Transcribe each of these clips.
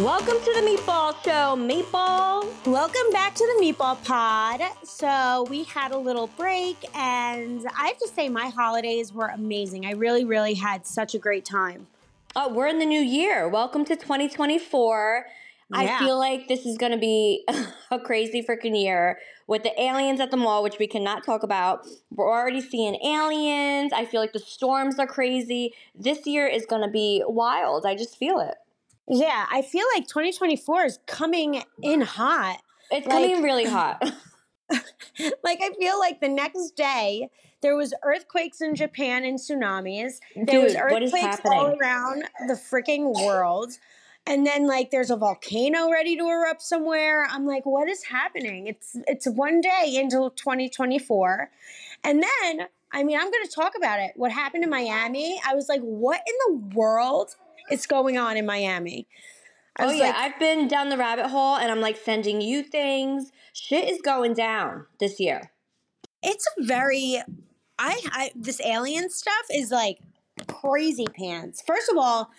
Welcome to the Meatball Show, Meatball. Welcome back to the Meatball Pod. So, we had a little break, and I have to say, my holidays were amazing. I really, really had such a great time. Oh, we're in the new year. Welcome to 2024. Yeah. I feel like this is going to be a crazy freaking year with the aliens at the mall, which we cannot talk about. We're already seeing aliens. I feel like the storms are crazy. This year is going to be wild. I just feel it. Yeah, I feel like 2024 is coming in hot. It's Like- coming really hot. like I feel like the next day there was earthquakes in Japan and tsunamis. There Dude, was what is earthquakes all around the freaking world. And then like there's a volcano ready to erupt somewhere. I'm like, what is happening? It's it's one day into 2024. And then, I mean, I'm gonna talk about it. What happened in Miami? I was like, what in the world is going on in Miami? I Oh yeah, like, I've been down the rabbit hole and I'm like sending you things. Shit is going down this year. it's a very I, I this alien stuff is like crazy pants. First of all,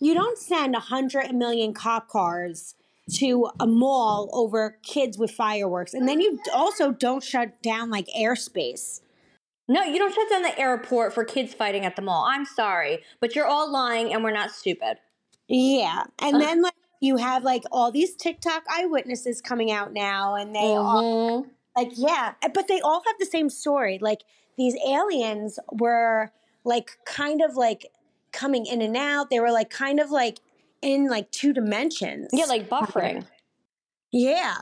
you don't send a hundred million cop cars to a mall over kids with fireworks, and then you also don't shut down like airspace. No, you don't shut down the airport for kids fighting at the mall. I'm sorry, but you're all lying and we're not stupid. Yeah, and then like you have like all these TikTok eyewitnesses coming out now, and they all Mhm. like yeah eh, but they all have the same story like these aliens were like kind of like coming in and out they were like kind of like in like two dimensions Yeah, like buffering. yeah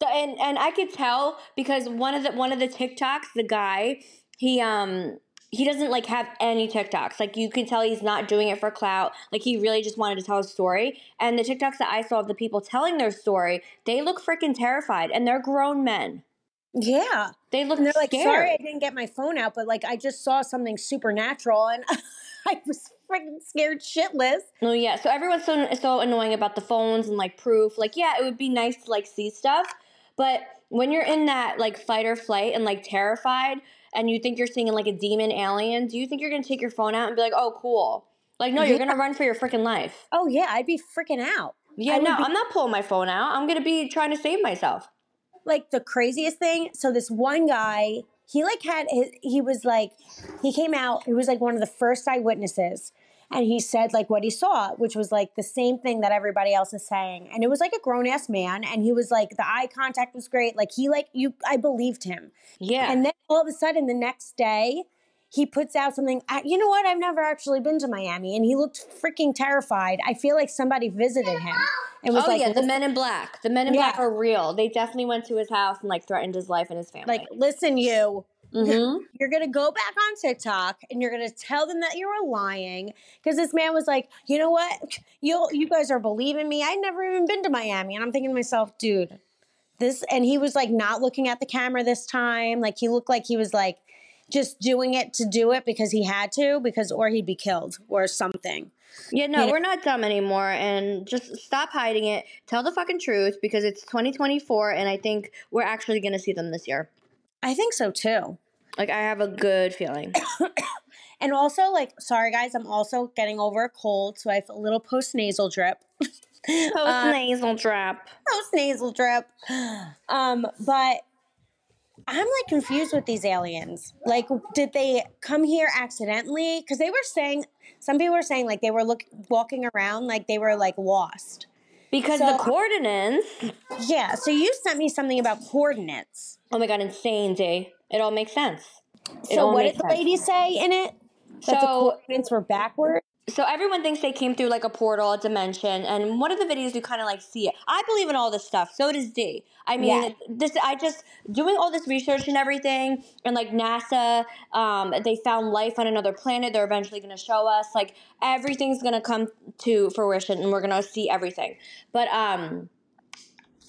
So and and I could tell because one of the one of the TikToks, the guy, he um he doesn't like have any TikToks. Like you can tell he's not doing it for clout. Like he really just wanted to tell a story. And the TikToks that I saw of the people telling their story, they look freaking terrified and they're grown men. yeah They look and they're like sorry i didn't get my phone out but like i just saw something supernatural and i was freaking scared shitless Oh yeah, so everyone's so so annoying about the phones and like proof. Like yeah, it would be nice to like see stuff, but when you're in that like fight or flight and like terrified and you think you're seeing like a demon alien, do you think you're gonna take your phone out and be like, oh cool? Like no, you're Yeah. gonna run for your freaking life. oh yeah i'd be freaking out Yeah, no, be- I'm not pulling my phone out. I'm gonna be trying to save myself. like the craziest thing. So this one guy, he like had his, he was like he came out. He was like one of the first eyewitnesses, and he said like what he saw, which was like the same thing that everybody else is saying. And it was like a grown ass man, and he was like the eye contact was great. Like he like you, I believed him. Yeah. And then all of a sudden, the next day, he puts out something. You know what? I've never actually been to Miami, and he looked freaking terrified. I feel like somebody visited him and was oh like, yeah, the men in black. The men in black are real. They definitely went to his house and like threatened his life and his family. like, listen, you." Mhm. you're gonna go back on TikTok and you're gonna tell them that you were lying because this man was like, you know what, you you guys are believing me. I'd never even been to Miami, and I'm thinking to myself, dude, this. And he was like not looking at the camera this time. Like he looked like he was like just doing it to do it because he had to, because or he'd be killed or something. Yeah, no, You know- we're not dumb anymore, and just stop hiding it. Tell the fucking truth because it's 2024, and I think we're actually gonna see them this year. I think so too. Like, I have a good feeling. And also, like, sorry guys, I'm also getting over a cold, so I have a little post nasal drip. Post nasal drop. post nasal drip. Um, but I'm like confused with these aliens. Like, did they come here accidentally? Because they were saying some people were saying like they were look walking around like they were like lost. Because So- the coordinates. Yeah. So you sent me something about coordinates. Oh my god, insane, Day. It all makes sense. It So all what did the sense. lady say in it? That the coordinates were backward. So everyone thinks they came through like a portal, a dimension, and one of the videos you kind of like see it. I believe in all this stuff. So does D. I mean, Yeah. this I just doing all this research and everything, and like NASA, um, they found life on another planet. They're eventually going to show us. Like everything's going to come to fruition, and we're going to see everything. But um,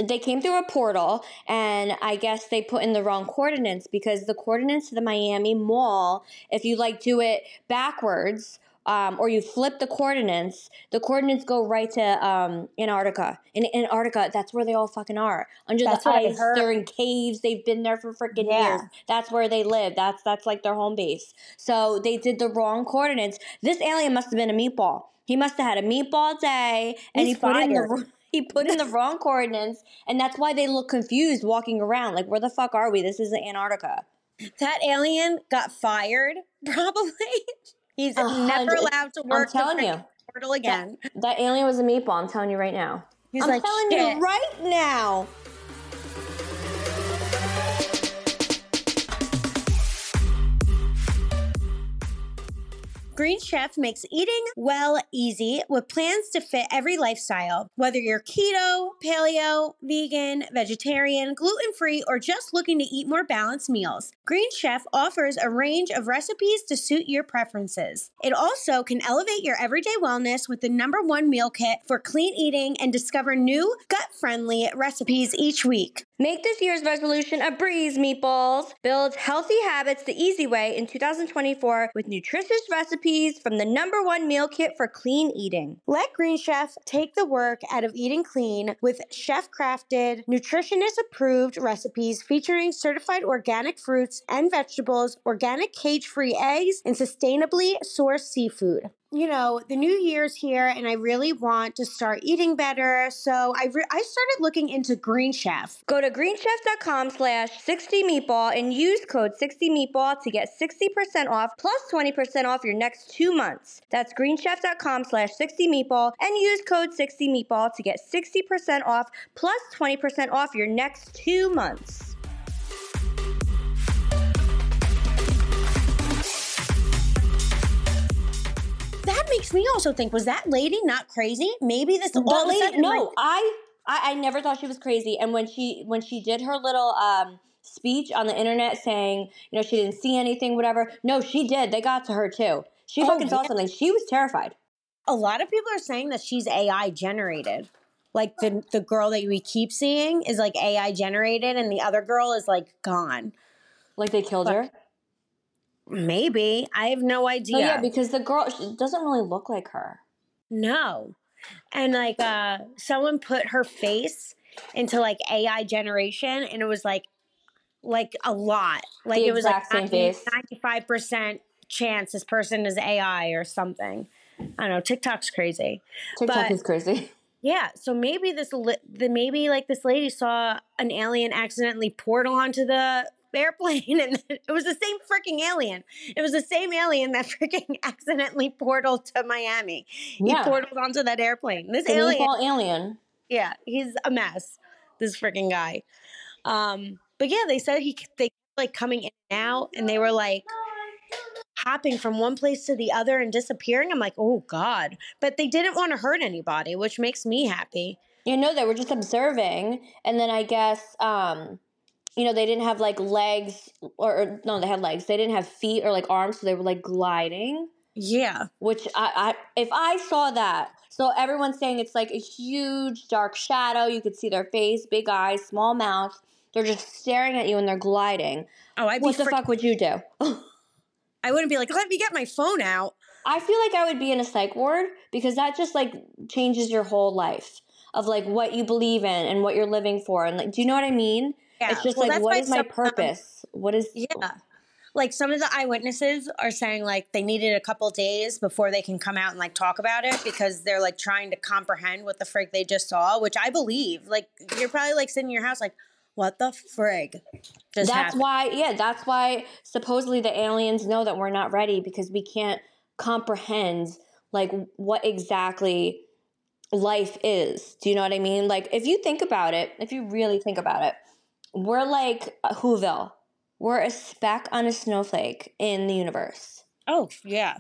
they came through a portal and i guess they put in the wrong coordinates because the coordinates to the miami mall if you like do it backwards um, or you flip the coordinates the coordinates go right to um, antarctica. In antarctica that's where they all fucking are. Under That's the ice they're in caves they've been there for freaking Yeah. years. That's where they live. That's that's like their home base. So they did the wrong coordinates. This alien must have been a meatball. He must have had a meatball day and He's he put in the he put in the wrong coordinates and that's why they look confused walking around. Like where the fuck are we? This isn't antarctica. That alien got fired, probably. He's never allowed to work the telling you. portal again. that alien was a meatball i'm telling you right now He's i'm like, telling "Shit." you right now Green Chef makes eating well easy with plans to fit every lifestyle. Whether you're keto, paleo, vegan, vegetarian, gluten free, or just looking to eat more balanced meals, Green Chef offers a range of recipes to suit your preferences. It also can elevate your everyday wellness with the number one meal kit for clean eating and discover new gut friendly recipes each week. Make this year's resolution a breeze, meatballs. Build healthy habits the easy way in 2024 with nutritious recipes from the number one meal kit for clean eating. Let Green Chef take the work out of eating clean with chef crafted, nutritionist approved recipes featuring certified organic fruits and vegetables, organic cage free eggs, and sustainably sourced seafood. You know, the new year's here and I really want to start eating better. So I, re- I started looking into Green Chef. Go to greenchef.com slash 60meatball and use code 60meatball to get 60% off plus 20% off your next two months. That's greenchef.com slash 60meatball and use code 60meatball to get 60% off plus 20% off your next two months. Makes me also think, was that lady not crazy? Maybe this all That lady- sudden, no, like, I, I I never thought she was crazy. And when she when she did her little um speech on the internet saying, you know, she didn't see anything, whatever. No, she did. They got to her too. She Oh, fucking saw yeah. something. She was terrified. a lot of people are saying that she's AI generated. Like the the girl that we keep seeing is like AI generated, and the other girl is like gone. Like they killed her. Maybe I have no idea. Oh yeah, because the girl doesn't really look like her. no, and like uh, someone put her face into like AI generation, and it was like like a lot. Like The it was like exact same face. ninety five percent chance this person is AI or something. I don't know. TikTok's crazy. TikTok But- is crazy. Yeah, so maybe this li- the maybe like this lady saw an alien accidentally portal onto the airplane, and it was the same freaking alien. It was the same alien that freaking accidentally portaled to Miami. Yeah. He portaled onto that airplane. This alien, alien. yeah, he's a mess. This freaking guy. Um, but yeah, they said he they like coming in and out, and they were like hopping from one place to the other and disappearing. I'm like, oh god! But they didn't want to hurt anybody, which makes me happy. You know, they were just observing, and then I guess, um, you know, they didn't have like legs, or, or no, they had legs. They didn't have feet or like arms, so they were like gliding. Yeah. Which I, I, if I saw that, so everyone's saying it's like a huge dark shadow. You could see their face, big eyes, small mouth. They're just staring at you and they're gliding. Oh, I'd What the frick- fuck would you do? I wouldn't be like, let me get my phone out. I feel like I would be in a psych ward because that just like changes your whole life of like what you believe in and what you're living for and like do you know what I mean? Yeah. It's just Well, like what is my purpose? What is Yeah. Like some of the eyewitnesses are saying like they needed a couple days before they can come out and like talk about it because they're like trying to comprehend what the frig they just saw, which I believe. Like you're probably like sitting in your house like, what the frig That's happened? why yeah, that's why supposedly the aliens know that we're not ready because we can't comprehend like what exactly life is. Do you know what I mean? Like if you think about it, if you really think about it, we're like a Whoville. We're a speck on a snowflake in the universe. Oh yeah.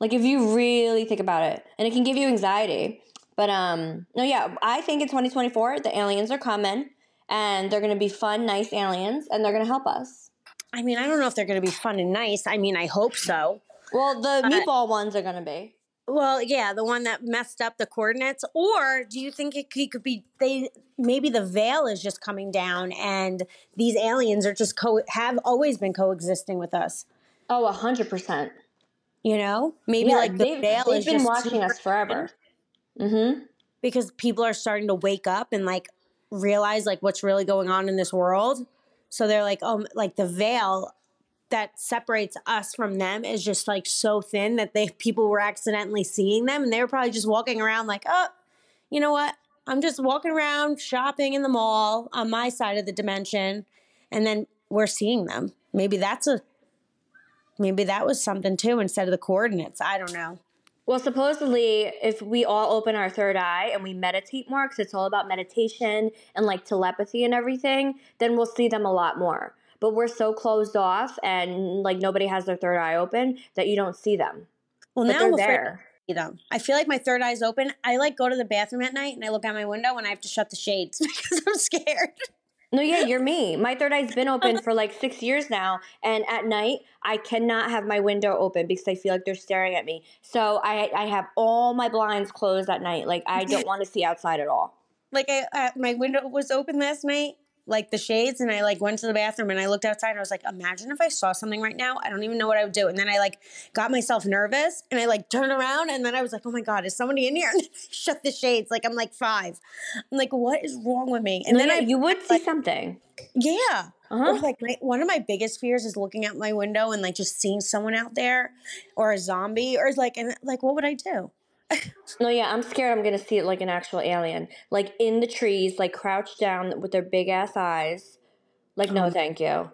Like if you really think about it, and it can give you anxiety. But um, no, yeah, I think in 2024 the aliens are coming, and they're gonna be fun, nice aliens, and they're gonna help us. I mean, I don't know if they're going to be fun and nice. I mean, I hope so. Well, the meatball ones are gonna be. Well, yeah, the one that messed up the coordinates. Or do you think it could, could be they? Maybe the veil is just coming down, and these aliens are just co have always been coexisting with us. Oh, a hundred percent. You know, maybe Yeah, like the they've, veil they've is been watching us forever. Mm-hmm. because people are starting to wake up and like realize like what's really going on in this world. So they're like, oh, like the veil that separates us from them is just like so thin that they people were accidentally seeing them and they were probably just walking around like, oh, you know what? I'm just walking around shopping in the mall on my side of the dimension, and then we're seeing them. Maybe that's a maybe that was something too instead of the coordinates. I don't know. Well, supposedly, if we all open our third eye and we meditate more, because it's all about meditation and like telepathy and everything, then we'll see them a lot more. But we're so closed off and like nobody has their third eye open that you don't see them. Well, But now they're I'm there. see them. I feel like my third eye's open. I like go to the bathroom at night and I look out my window and I have to shut the shades because I'm scared. No, yeah, you're me. My third eye's been open for like six years now, and at night I cannot have my window open because I feel like they're staring at me. So I I have all my blinds closed at night. Like I don't want to see outside at all. Like I, uh, my window was open last night, like the shades, and I like went to the bathroom and I looked outside and I was like, imagine if I saw something right now. I don't even know what I would do. And then I like got myself nervous and I like turned around and then I was like, oh my god, is somebody in here? And then I shut the shades. Like I'm like five. I'm like, what is wrong with me? And And then then I you would see something. Yeah. Uh-huh. like my, one of my biggest fears is looking out my window and like just seeing someone out there or a zombie or like and like what would I do? No, yeah, I'm scared I'm gonna see it like an actual alien, like in the trees, like crouched down with their big ass eyes. Like, no, um, thank you.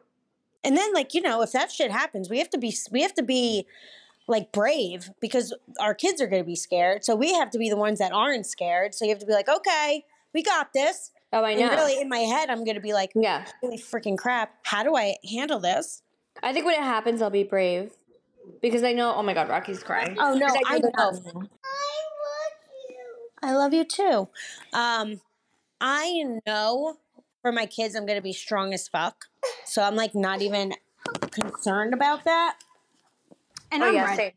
And then like, you know, if that shit happens, we have to be we have to be like brave because our kids are going to be scared. So we have to be the ones that aren't scared. So you have to be like, "Okay, we got this." Oh, I And know. really in my head I'm going to be like, Yeah, "Holy freaking crap. How do I handle this?" I think when it happens, I'll be brave because I know. Oh my God, Rocky's crying. Oh no, I they're know. not- I love you too. Um, I know for my kids, I'm gonna be strong as fuck. So I'm like not even concerned about that. And Oh I'm yeah, ready.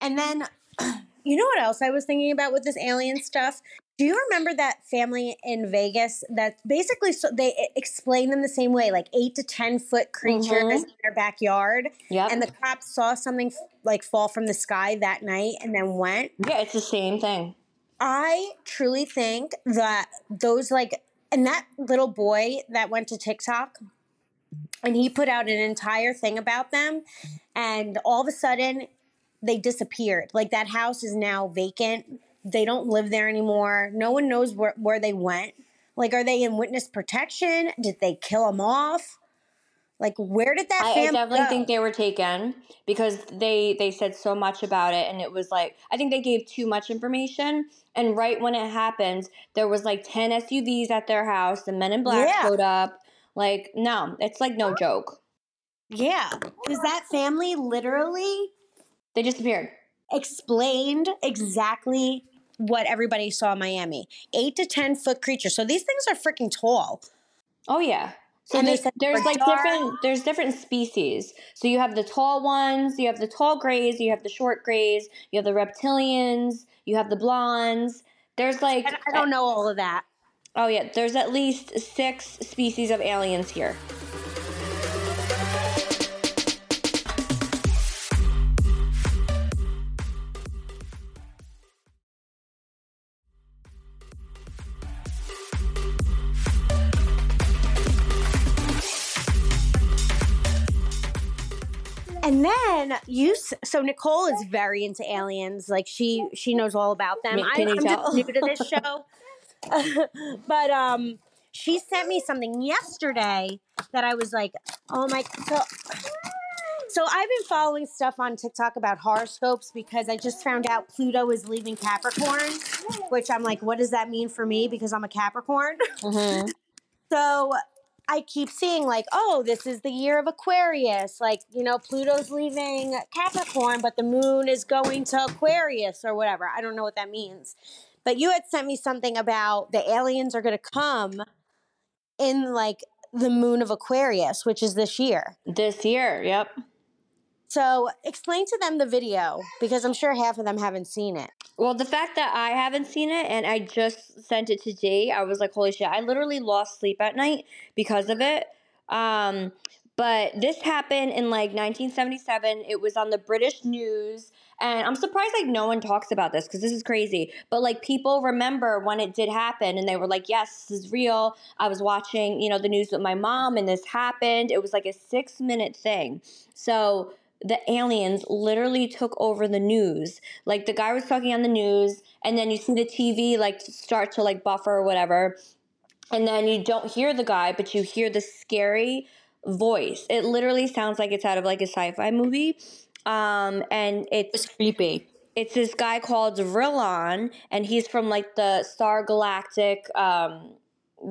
And then, you know what else I was thinking about with this alien stuff? Do you remember that family in Vegas that basically so they explained them the same way, like eight to ten foot creatures Mhm. in their backyard, Yeah. and the cops saw something f- like fall from the sky that night and then went. yeah, it's the same thing. I truly think that those like and that little boy that went to TikTok and he put out an entire thing about them and all of a sudden they disappeared. Like that house is now vacant. They don't live there anymore. No one knows where, where they went. Like are they in witness protection? Did they kill them off? Like where did that I, I definitely go? think they were taken because they they said so much about it, and it was like I think they gave too much information. And right when it happened, there was like ten SUVs at their house. The Men in Black Yeah. showed up. Like no, it's like no joke. yeah. Because that family literally They disappeared. explained exactly what everybody saw in Miami. Eight to ten foot creatures. So these things are freaking tall. Oh yeah. So And they there's, said there's like dark. different there's different species. So you have the tall ones, you have the tall grays, you have the short grays, you have the reptilians, you have the blondes. There's like I, I don't know all of that. Oh yeah, there's at least six species of aliens here. And you, so Nicole is very into aliens. Like she, she knows all about them. I, can you I'm tell? just new to this show, but um, she sent me something yesterday that I was like, oh my. So, so I've been following stuff on TikTok about horoscopes because I just found out Pluto is leaving Capricorn, which I'm like, what does that mean for me? Because I'm a Capricorn. Mm-hmm. So I keep seeing like, oh, this is the year of Aquarius. Like, you know, Pluto's leaving Capricorn, but the moon is going to Aquarius or whatever. I don't know what that means. But you had sent me something about the aliens are going to come in like the moon of Aquarius, which is this year. This year, yep. So explain to them the video because I'm sure half of them haven't seen it. Well, the fact that I haven't seen it and I just sent it to Jay, I was like, holy shit, I literally lost sleep at night because of it. Um, but this happened in like 1977. It was on the British news. And I'm surprised like no one talks about this because this is crazy. But like people remember when it did happen and they were like, yes, this is real. I was watching, you know, the news with my mom and this happened. It was like a six minute thing. So the aliens literally took over the news. Like the guy was talking on the news, and then you see the TV like start to like buffer or whatever, and then you don't hear the guy, but you hear the scary voice. It literally sounds like it's out of like a sci-fi movie, um, and it's, It's creepy. it's this guy called Vrillon, and he's from like the Star Galactic, um,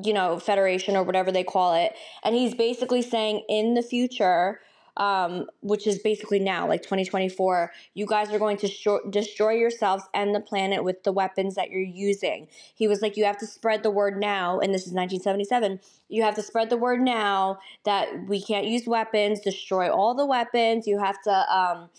you know, Federation or whatever they call it. And he's basically saying in the future, um, which is basically now, like 2024, you guys are going to shor- destroy yourselves and the planet with the weapons that you're using. He was like, you have to spread the word now, and this is 1977. You have to spread the word now that we can't use weapons, destroy all the weapons. You have to, um,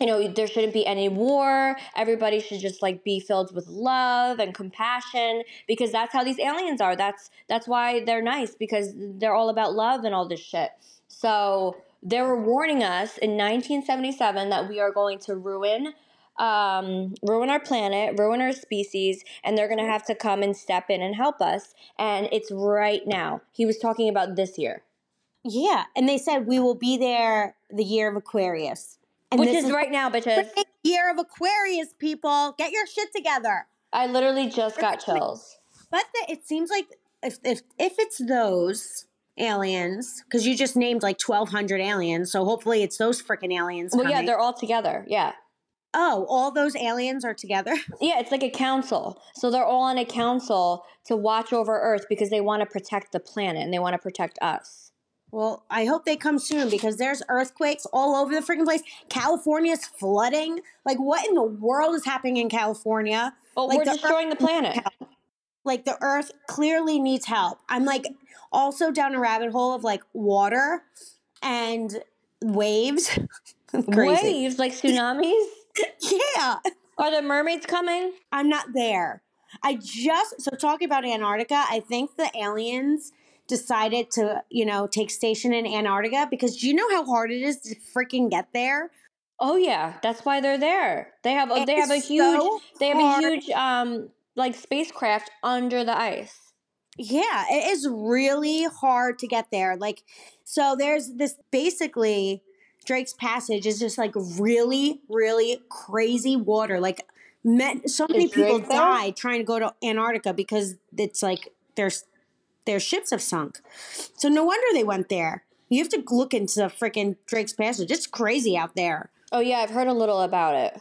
you know there shouldn't be any war everybody should just like be filled with love and compassion because that's how these aliens are that's that's why they're nice because they're all about love and all this shit so they were warning us in 1977 that we are going to ruin um, ruin our planet, ruin our species, and they're going to have to come and step in and help us. And it's right now. He was talking about this year, Yeah, and they said we will be there the year of Aquarius, and which this is right now, bitches. year of Aquarius. People, get your shit together. I literally just got chills. But the, it seems like if if if it's those aliens, because you just named like twelve hundred aliens, so hopefully it's those freaking aliens. Well, yeah, they're all together. Yeah. oh, all those aliens are together. Yeah, it's like a council. So they're all on a council to watch over Earth because they want to protect the planet and they want to protect us. Well, I hope they come soon because there's earthquakes all over the freaking place. California's flooding. Like, what in the world is happening in California? Well, Like we're the destroying the planet. Like, the earth clearly needs help. I'm like also down a rabbit hole of like water and waves. Waves like tsunamis. Yeah. Are the mermaids coming? I'm not there. I just so talking about Antarctica, I think the aliens decided to, you know, take station in Antarctica because do you know how hard it is to freaking get there? Oh yeah, that's why they're there. They have a, they have a huge so they have a huge um like spacecraft under the ice. Yeah, it is really hard to get there. Like, so there's this basically Drake's Passage is just like really, really crazy water. Like, met, so many people died trying to go to Antarctica because it's like there's their ships have sunk. So no wonder they went there. You have to look into the freaking Drake's Passage. It's crazy out there. Oh yeah, I've heard a little about it.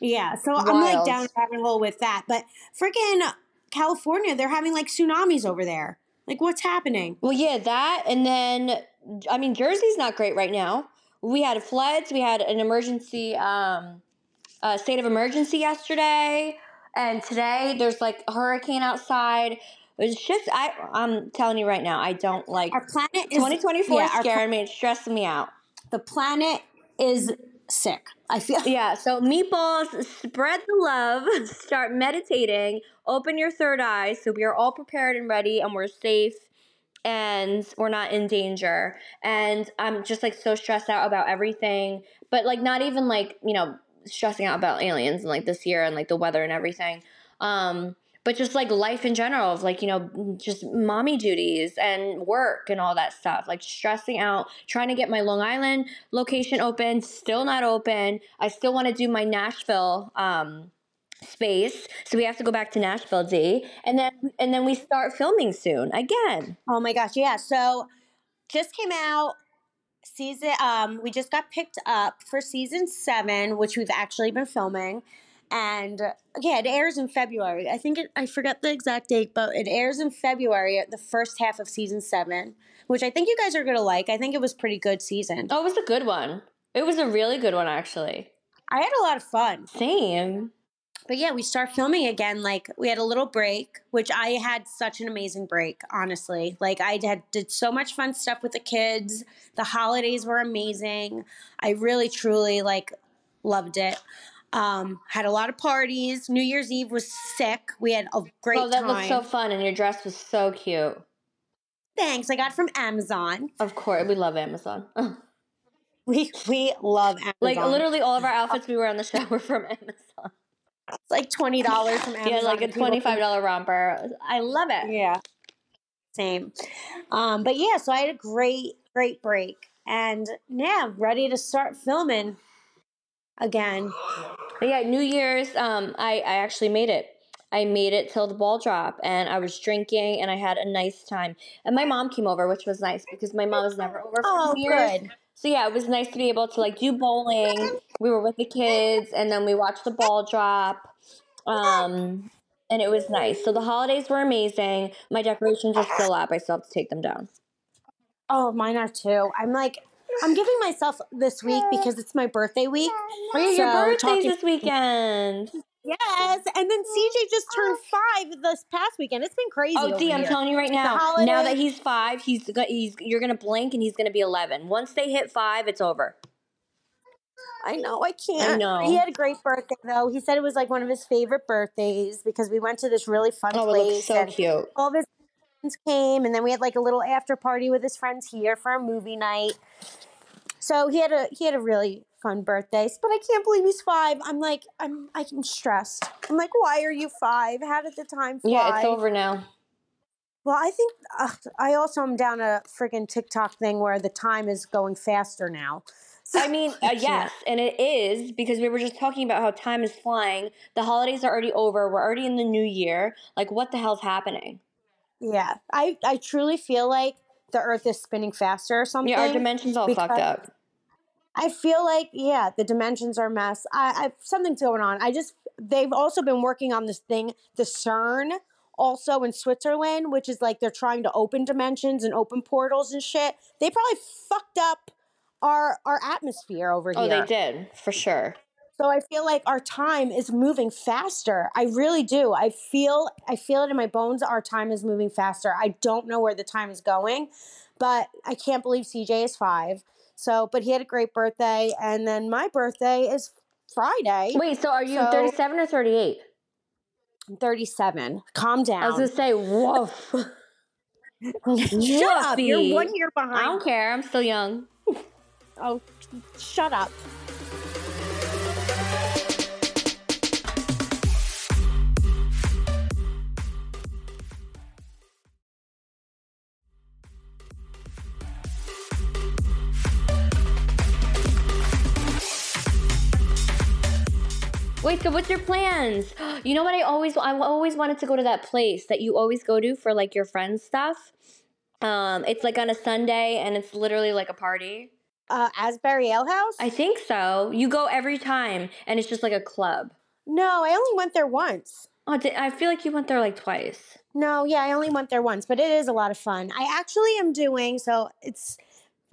Yeah, so I'm like down a rabbit hole with that. But freaking California, they're having like tsunamis over there. Like, what's happening? Well, yeah, that and then I mean Jersey's not great right now. We had floods. We had an emergency um, uh, state of emergency yesterday, and today there's like a hurricane outside. It's just I I'm telling you right now, I don't like Our planet is 2024 yeah, is scaring me. It's stressing me out. the planet is sick. I feel Yeah, so meatballs, spread the love, start meditating, open your third eye so we are all prepared and ready and we're safe and we're not in danger. And I'm just like so stressed out about everything, but like not even like, you know, stressing out about aliens and like this year and like the weather and everything. Um but just like life in general of like you know just mommy duties and work and all that stuff like stressing out trying to get my long island location open still not open i still want to do my nashville um space so we have to go back to nashville d and then and then we start filming soon again Oh my gosh, yeah. So just came out season um we just got picked up for season 7, which we've actually been filming. And yeah, it airs in February. I think it, I forget the exact date, but it airs in February, at the first half of season seven, which I think you guys are gonna like. I think it was pretty good season. Oh, it was a good one. It was a really good one, actually. I had a lot of fun. Same. But yeah, we start filming again. Like we had a little break, which I had such an amazing break, honestly. Like I had did so much fun stuff with the kids. The holidays were amazing. I really truly like loved it. Um, had a lot of parties. New Year's Eve was sick. We had a great oh, that time. looked so fun, and your dress was so cute. Thanks. I got it from Amazon. Of course, we love Amazon. We we love Amazon. like literally all of our outfits we wear on the show were from Amazon. it's like twenty dollars from Amazon. Yeah, like a twenty five dollar romper. I love it. Yeah. Same. Um, but yeah, so I had a great, great break. And now ready to start filming again. But yeah, New Year's, um, I, I actually made it. I made it till the ball drop and I was drinking and I had a nice time. And my mom came over, which was nice because my mom was never over for Oh, New Year's. good. So yeah, it was nice to be able to like do bowling. We were with the kids and then we watched the ball drop. Um and it was nice. So the holidays were amazing. My decorations are still up. I still have to take them down. Oh, mine are too. I'm like, I'm giving myself this week because it's my birthday week. Oh, yeah, your So, birthday's talking- this weekend. Yes. And then oh CJ just turned five this past weekend. It's been crazy. Oh, over D, I'm here. telling you right now. Now that he's five, he's go- he's you're gonna blink and he's gonna be eleven. Once they hit five, it's over. I know, I can't. I know. He had a great birthday though. He said it was like one of his favorite birthdays because we went to this really fun Oh, place. looks so and cute. all of his friends came and then we had like a little after party with his friends here for a movie night. So he had a he had a really fun birthday. But I can't believe he's five. I'm like I'm I'm stressed. I'm like, why are you five? How did the time fly? Yeah, it's over now. Well, I think uh, I also am down a freaking TikTok thing where the time is going faster now. So, I mean, uh, yes, and it is because we were just talking about how time is flying. The holidays are already over. We're already in the new year. Like, what the hell's happening? Yeah, I I truly feel like the Earth is spinning faster or something. Yeah, our dimensions all fucked up. I feel like yeah, the dimensions are a mess. I, I something's going on. I just they've also been working on this thing, the CERN, also in Switzerland, which is like they're trying to open dimensions and open portals and shit. They probably fucked up our our atmosphere over Oh, here. Oh, they did for sure. So I feel like our time is moving faster. I really do. I feel I feel it in my bones. Our time is moving faster. I don't know where the time is going, but I can't believe CJ is five. So, but he had a great birthday, and then my birthday is Friday. Wait, so are you So- 37 or 38? I'm 37. Calm down. I was gonna say, woof. shut up. You're one year behind. I don't care. I'm still young. Oh, shut up. Wait, so what's your plans? You know what? I always, I always wanted to go to that place that you always go to for like your friends stuff. Um, it's like on a Sunday, and it's literally like a party. Uh, Asbury Ale House? I think so. You go every time, and it's just like a club. no, I only went there once. Oh, I feel like you went there like twice. No, yeah, I only went there once, but it is a lot of fun. I actually am doing so it's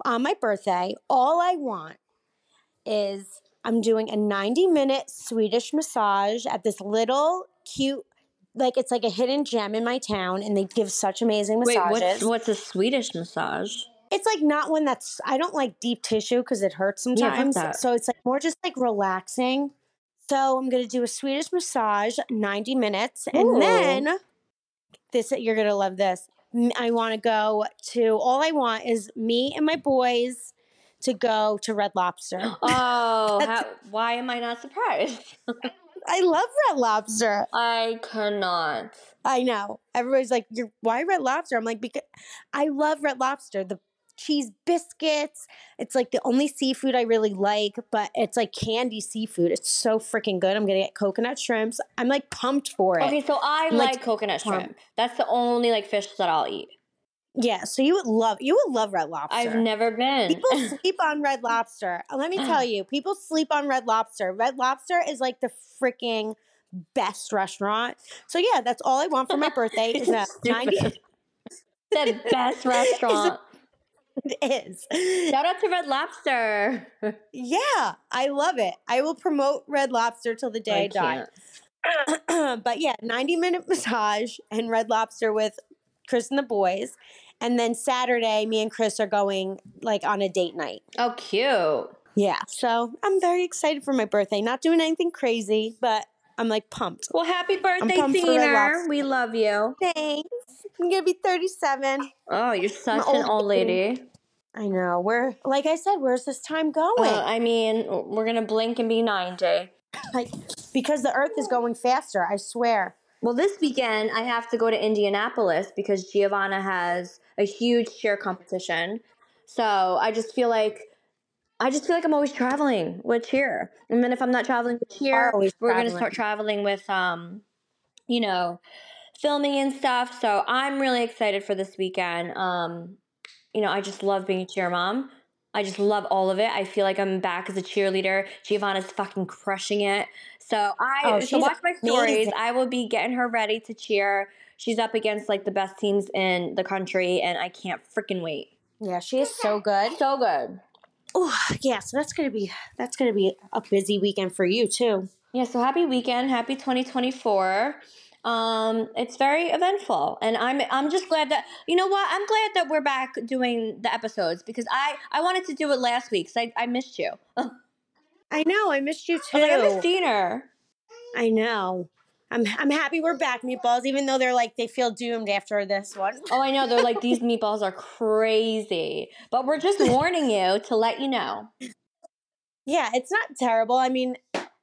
on my birthday. All I want is I'm doing a 90 minute Swedish massage at this little cute like it's like a hidden gem in my town and they give such amazing Wait, massages. what's what's a Swedish massage? it's like not one that's I don't like deep tissue because it hurts sometimes. that. so it's like more just like relaxing. So I'm gonna do a Swedish massage, 90 minutes, and Ooh. then this you're gonna love this. I want to go to. All I want is me and my boys to go to Red Lobster. Oh, how, why am I not surprised? I love Red Lobster. I cannot. I know. Everybody's like, "You're why Red Lobster?" I'm like, because I love Red Lobster. The cheese biscuits. It's like the only seafood I really like, but it's like candy seafood. It's so freaking good. I'm gonna get coconut shrimps. I'm like pumped for it. Okay, so I I'm, like, like coconut shrimp. That's the only like fish that I'll eat. Yeah, so you would love you would love Red Lobster. I've never been. People sleep on Red Lobster. Uh, Let me tell you, people sleep on Red Lobster. Red Lobster is like the freaking best restaurant. So yeah, that's all I want for my birthday is a Stupid. 90 the best restaurant. it is. Shout out to Red Lobster. Yeah, I love it. I will promote Red Lobster till the day I, die. but yeah, 90 minute massage and Red Lobster with Chris and the boys. And then Saturday, me and Chris are going like on a date night. Oh, cute. Yeah. So I'm very excited for my birthday. Not doing anything crazy, but I'm like pumped. Well, happy birthday, Deena. We love you. Thanks. I'm gonna be 37. Oh, you're such old an old lady. I know. We're like I said, where's this time going? Uh, I mean, we're gonna blink and be 90. like because the earth is going faster, I swear. Well, this weekend I have to go to Indianapolis because Giovanna has a huge cheer competition. So I just feel like I just feel like I'm always traveling with cheer. And then if I'm not traveling with cheer, we're gonna start traveling with um, you know, filming and stuff. So I'm really excited for this weekend. Um, you know, I just love being a cheer mom. I just love all of it. I feel like I'm back as a cheerleader. Giovanna's fucking crushing it. So I Oh, so watch my stories. amazing. I will be getting her ready to cheer. She's up against like the best teams in the country, and I can't freaking wait. Yeah, she is so good. So good. Oh, yeah, so that's gonna be that's gonna be a busy weekend for you too. Yeah, so happy weekend, happy 2024. Um, it's very eventful, and I'm I'm just glad that you know what I'm glad that we're back doing the episodes because I I wanted to do it last week because I, I missed you. I I know, I missed you too. was like I missed Deena. I know. I'm I'm happy we're back, meatballs, even though they're like they feel doomed after this one. Oh, I know they're like these meatballs are crazy, but we're just warning you to let you know. Yeah, it's not terrible. I mean,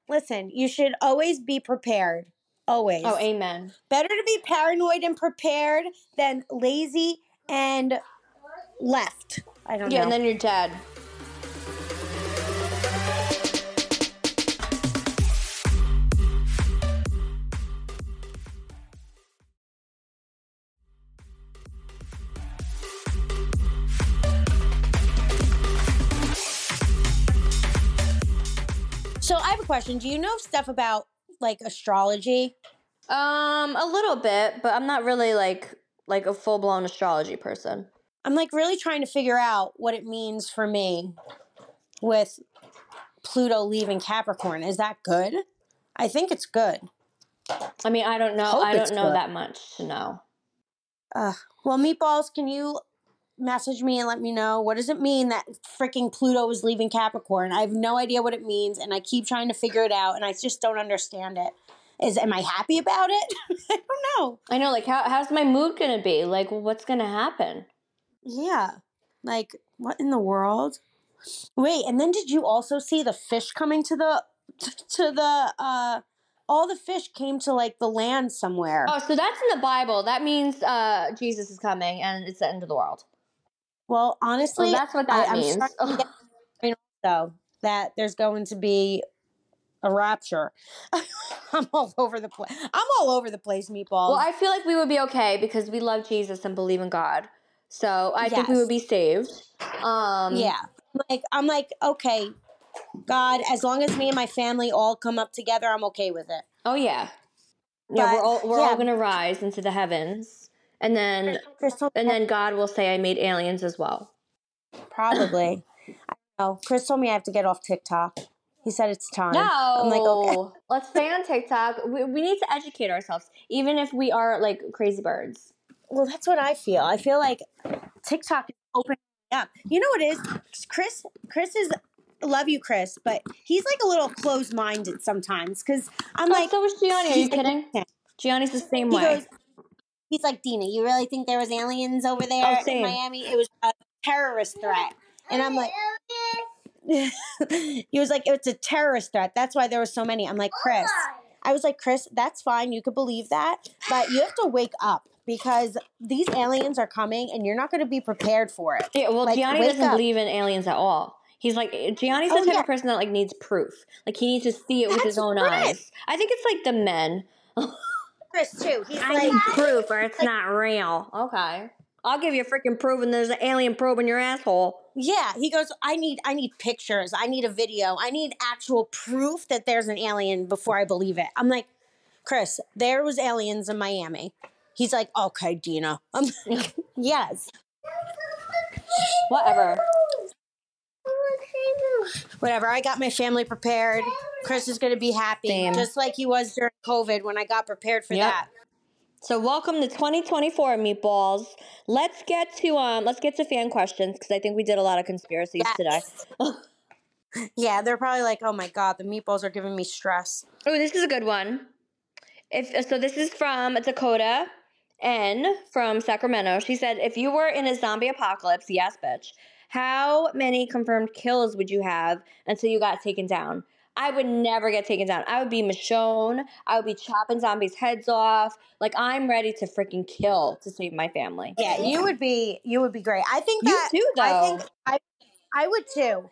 listen, you should always be prepared. Always. Oh, amen. Better to be paranoid and prepared than lazy and left. I don't Yeah, know. Yeah, and then you're dead. Question. Do you know stuff about like astrology? Um, a little bit, but I'm not really like like a full blown astrology person. I'm like really trying to figure out what it means for me with Pluto leaving Capricorn. Is that good? I think it's good. I mean, I don't know. Hope I don't know good. that much to know. Uh, well, meatballs, can you message me and let me know what does it mean that freaking Pluto is leaving Capricorn? I have no idea what it means, and I keep trying to figure it out, and I just don't understand it. Is am I happy about it? I don't know. I know, like, how, how's my mood gonna be? Like, what's gonna happen? Yeah, like what in the world? Wait, and then did you also see the fish coming to the to the uh all the fish came to like the land somewhere. Oh, so that's in the Bible. That means uh, Jesus is coming and it's the end of the world. Well, honestly, So that's what that I, means. I'm starting to get that there's going to be a rapture. I'm all over the place. I'm all over the place, meatballs. Well, I feel like we would be okay because we love Jesus and believe in God. So I think we would be saved. Um, yeah, like I'm like okay, God, as long as me and my family all come up together, I'm okay with it. Oh yeah. Yeah, But, we're all we're yeah. all gonna rise into the heavens, and then Crystal, and then God will say, "I made aliens as well." probably. I know. Chris told me I have to get off TikTok. He said it's time. No, I'm like okay. let's stay on TikTok. We, we need to educate ourselves, even if we are like crazy birds. Well, that's what I feel. I feel like TikTok is opening up. You know what it is? Chris Chris is love you, Chris, but he's like a little closed minded sometimes. Cause I'm Oh, like so was Jionni. Are you like, kidding? Jionni's the same He way. goes He's like, Deena, you really think there was aliens over there Oh, in. Miami? It was a terrorist threat. And I'm like he was like, it's a terrorist threat. That's why there were so many. I'm like, Chris. I was like, Chris, that's fine. You could believe that. But you have to wake up because these aliens are coming and you're not going to be prepared for it. Yeah, well, Like, Jionni doesn't up. believe in aliens at all. He's like eh, Jionni's the Oh, type yeah. of person that like needs proof. Like he needs to see it with his own eyes. I think it's like the men. Chris, too. He's I like, need proof or it's not real. Okay. I'll give you a freaking proof, and there's an alien probe in your asshole. Yeah, he goes, I need I need pictures. I need a video. I need actual proof that there's an alien before I believe it. I'm like, Chris, there was aliens in Miami. He's like, okay, Deena. I'm like, yes. Whatever. Whatever. I got my family prepared. Chris is gonna be happy. Same. Just like he was during COVID when I got prepared for Yep. that. So welcome to 2024 meatballs. Let's get to um let's get to fan questions because I think we did a lot of conspiracies today. Yeah, they're probably like, oh my god, the meatballs are giving me stress. Oh, this is a good one. If so, this is from Dakota N from Sacramento. She said, "If you were in a zombie apocalypse, yes, bitch. How many confirmed kills would you have until you got taken down?" I would never get taken down. I would be Michonne. I would be chopping zombies' heads off. Like I'm ready to freaking kill to save my family. Yeah, you would be you would be great. I think that, You too, I think though. I I would too.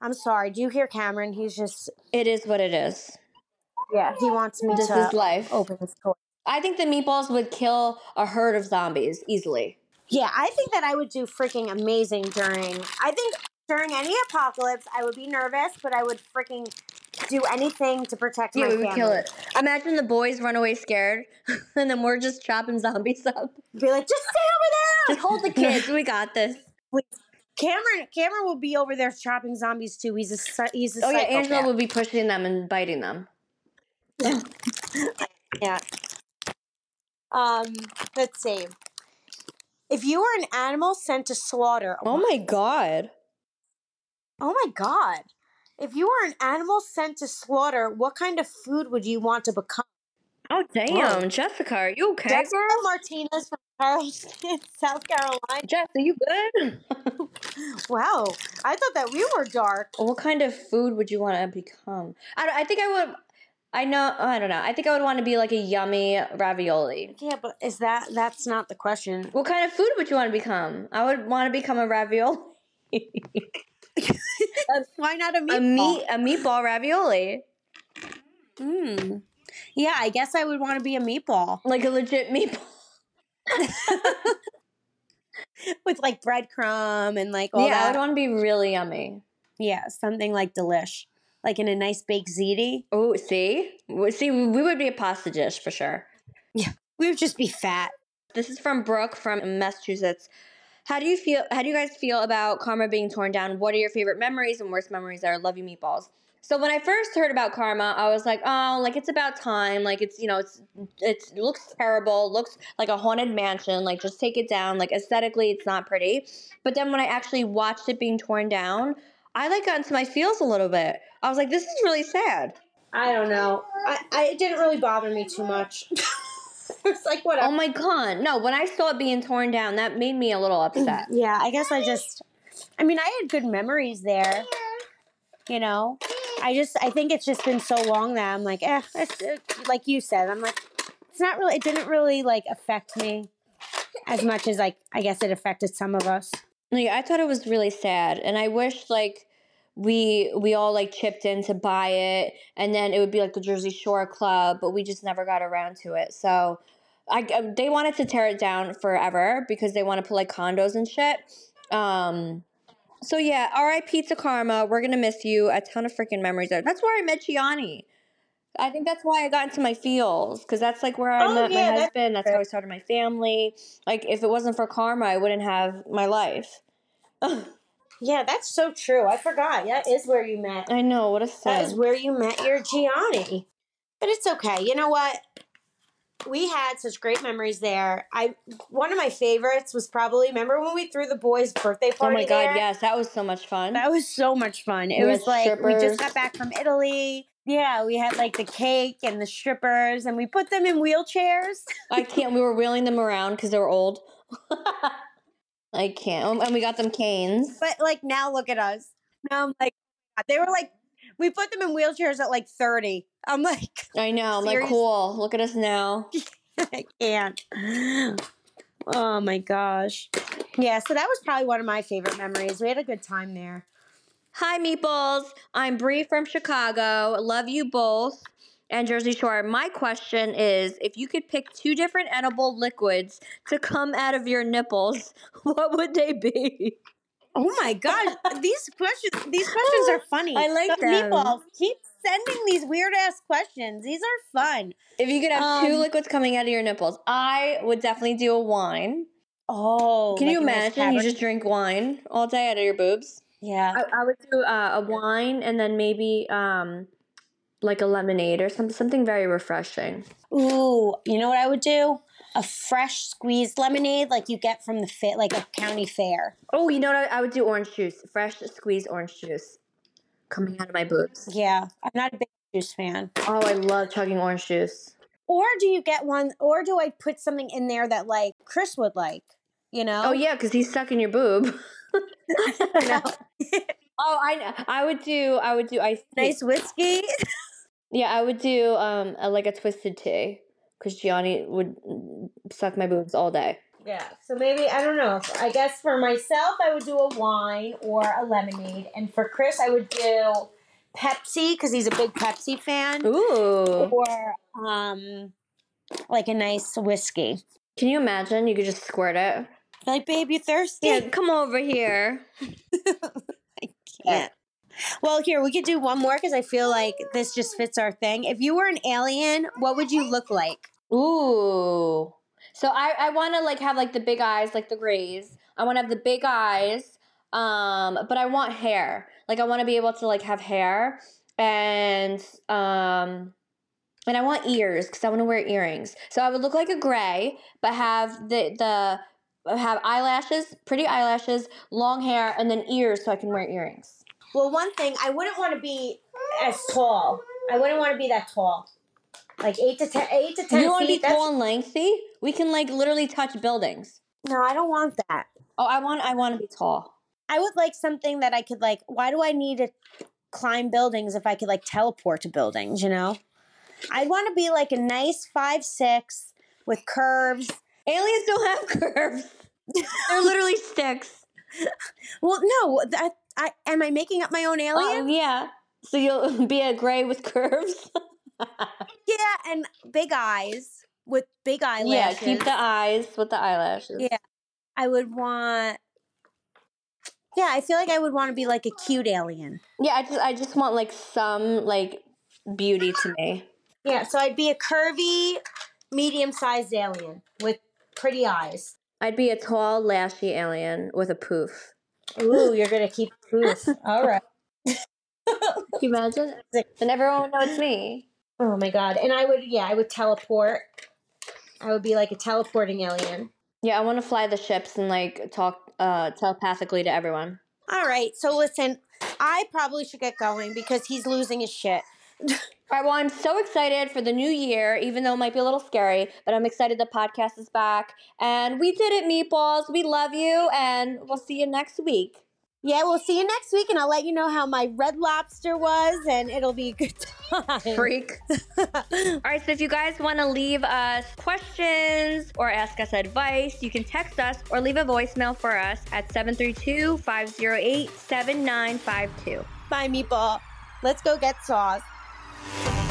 I'm sorry. Do you hear Cameron? He's just It is what it is. yeah. He wants me This to is life. open his toy. I think the meatballs would kill a herd of zombies easily. Yeah, I think that I would do freaking amazing during. I think during any apocalypse, I would be nervous, but I would freaking do anything to protect Yeah, my we would family. kill it. Imagine the boys run away scared, and then we're just chopping zombies up. Be like, just stay over there. Just hold the kids. we got this. Cameron, Cameron will be over there chopping zombies too. He's a he's a Oh yeah. Angela would be pushing them and biting them. Yeah. Um, let's see. If you were an animal sent to slaughter, Oh my god. oh my god. If you were an animal sent to slaughter, what kind of food would you want to become? Oh damn, Whoa. Jessica, are you okay, Jessica girl? Martinez from Charleston, South Carolina. Jess, are you good? Wow, I thought that we were dark. what kind of food would you want to become? I, I think I would. I know. I don't know. I think I would want to be like a yummy ravioli. Yeah, but is that that's not the question? What kind of food would you want to become? I would want to become a ravioli. Why not a meatball? a meatball? meat a meatball ravioli. Mm. Yeah, I guess I would want to be a meatball Like a legit meatball. with like breadcrumb and like all yeah, I would want to be really yummy. yeah, something like delish, like in a nice baked ziti. Oh, see? See, we would be a pasta dish for sure. Yeah, we would just be fat. This is from Brooke from Massachusetts. How do you feel? How do you guys feel about karma being torn down? What are your favorite memories and worst memories are? Love you, meatballs. So when I first heard about karma, I was like, oh, like it's about time. Like it's you know, it's it's it looks terrible. Looks like a haunted mansion. Like just take it down. Like aesthetically, it's not pretty. But then when I actually watched it being torn down, I like got into my feels a little bit. I was like, this is really sad. I don't know. I, I it didn't really bother me too much. it's like whatever. Oh my god, no! When I saw it being torn down, that made me a little upset. yeah, I guess I just. I mean, I had good memories there. You know, I just I think it's just been so long that I'm like, eh. It's, it, like you said, I'm like, it's not really. It didn't really like affect me as much as like I guess it affected some of us. Like I thought it was really sad, and I wish like we we all like chipped in to buy it, and then it would be like the Jersey Shore Club, but we just never got around to it. So, I they wanted to tear it down forever because they want to put like condos and shit. Um, so yeah, R.I.P. to Karma. We're gonna miss you. A ton of freaking memories there. That's where I met Jionni. I think that's why I got into my feels because that's like where I Oh, met yeah, my husband. That's fair. how I started my family. Like if it wasn't for karma, I wouldn't have my life. Yeah, that's so true. I forgot. That is where you met. I know what a That is where you met your Jionni. But it's okay. You know what? We had such great memories there. I one of my favorites was probably remember when we threw the boys' birthday party. Oh my god, there? yes, that was so much fun. That was so much fun. It We was like we just got back from Italy. Yeah, we had like the cake and the strippers, and we put them in wheelchairs. I can't. We were wheeling them around because they were old. I can't. Um, And we got them canes. But like now, look at us. Now I'm like, they were like, we put them in wheelchairs at like thirty. I'm like, I know. I'm like, cool. Look at us now. I can't. Oh my gosh. Yeah, so that was probably one of my favorite memories. We had a good time there. Hi, meatballs. I'm Bree from Chicago. Love you both. and Jersey Shore. My question is if you could pick two different edible liquids to come out of your nipples, what would they be? Oh my gosh, these questions these questions are funny. I like So, them. Meatballs, keep sending these weird ass questions. These are fun. If you could have two Um, liquids coming out of your nipples, I would definitely do a wine. Oh, Can you like nice imagine? You just drink wine all day out of your boobs. Yeah. I, I would do uh, a wine and then maybe um, like a lemonade or some, something very refreshing. Ooh, you know what I would do? A fresh squeezed lemonade like you get from the fit like a county fair. Oh, you know what? I, I would do orange juice, fresh squeezed orange juice coming out of my boobs. Yeah, I'm not a big juice fan. Oh, I love chugging orange juice. Or do you get one? Or do I put something in there that like Chris would like? You know? Oh yeah, because he's stuck in your boob. No. Oh, I know. I would do. I would do ice. nice whiskey. Yeah, I would do um a, like a twisted tea because Jionni would mm, suck my boobs all day. Yeah. So maybe I don't know. I guess for myself, I would do a wine or a lemonade, and for Chris, I would do Pepsi because he's a big Pepsi fan, Ooh. or um, like a nice whiskey. Can you imagine? You could just squirt it. Like, babe, you thirsty? Yeah, come over here. I can't. Well, here we could do one more because I feel like this just fits our thing. If you were an alien, what would you look like? Ooh. So I, I want to like have like the big eyes, like the Greys. I want to have the big eyes, um, but I want hair. Like I want to be able to like have hair and um, and I want ears because I want to wear earrings. So I would look like a gray, but have the the have eyelashes, pretty eyelashes, long hair, and then ears so I can wear earrings. Well, one thing I wouldn't want to be as tall. I wouldn't want to be that tall, like eight to ten, eight to ten you want to be tall and lengthy? We can like literally touch buildings. No, I don't want that. Oh, I want I want to be tall. I would like something that I could like. Why do I need to climb buildings if I could like teleport to buildings? You know, I'd want to be like a nice five six with curves. Aliens don't have curves. They're literally sticks. Well, no, that I am I making up my own um, alien? Oh, yeah. So you'll be a gray with curves? Yeah, and big eyes with big eyelashes. yeah, keep the eyes with the eyelashes. Yeah. I would want. Yeah, I feel like I would want to be like a cute alien. Yeah, I just I just want like some like beauty to me. Yeah, so I'd be a curvy, medium-sized alien with pretty eyes. I'd be a tall, lashy alien with a poof. Ooh, you're gonna keep poof. All right. Can you imagine? And everyone would know it's me. Oh my god! And I would, yeah, I would teleport. I would be like a teleporting alien. Yeah, I want to fly the ships and like talk uh, telepathically to everyone. All right, so listen, I probably should get going because he's losing his shit. All right, well, I'm so excited for the new year, even though it might be a little scary, but I'm excited the podcast is back. And we did it, Meatballs. We love you, and we'll see you next week. Yeah, we'll see you next week, and I'll let you know how my red lobster was, and it'll be a good time. Freak. All right, so if you guys want to leave us questions or ask us advice, you can text us or leave a voicemail for us at 732 508 7952. Bye, meatball. Let's go get sauce. Thank you.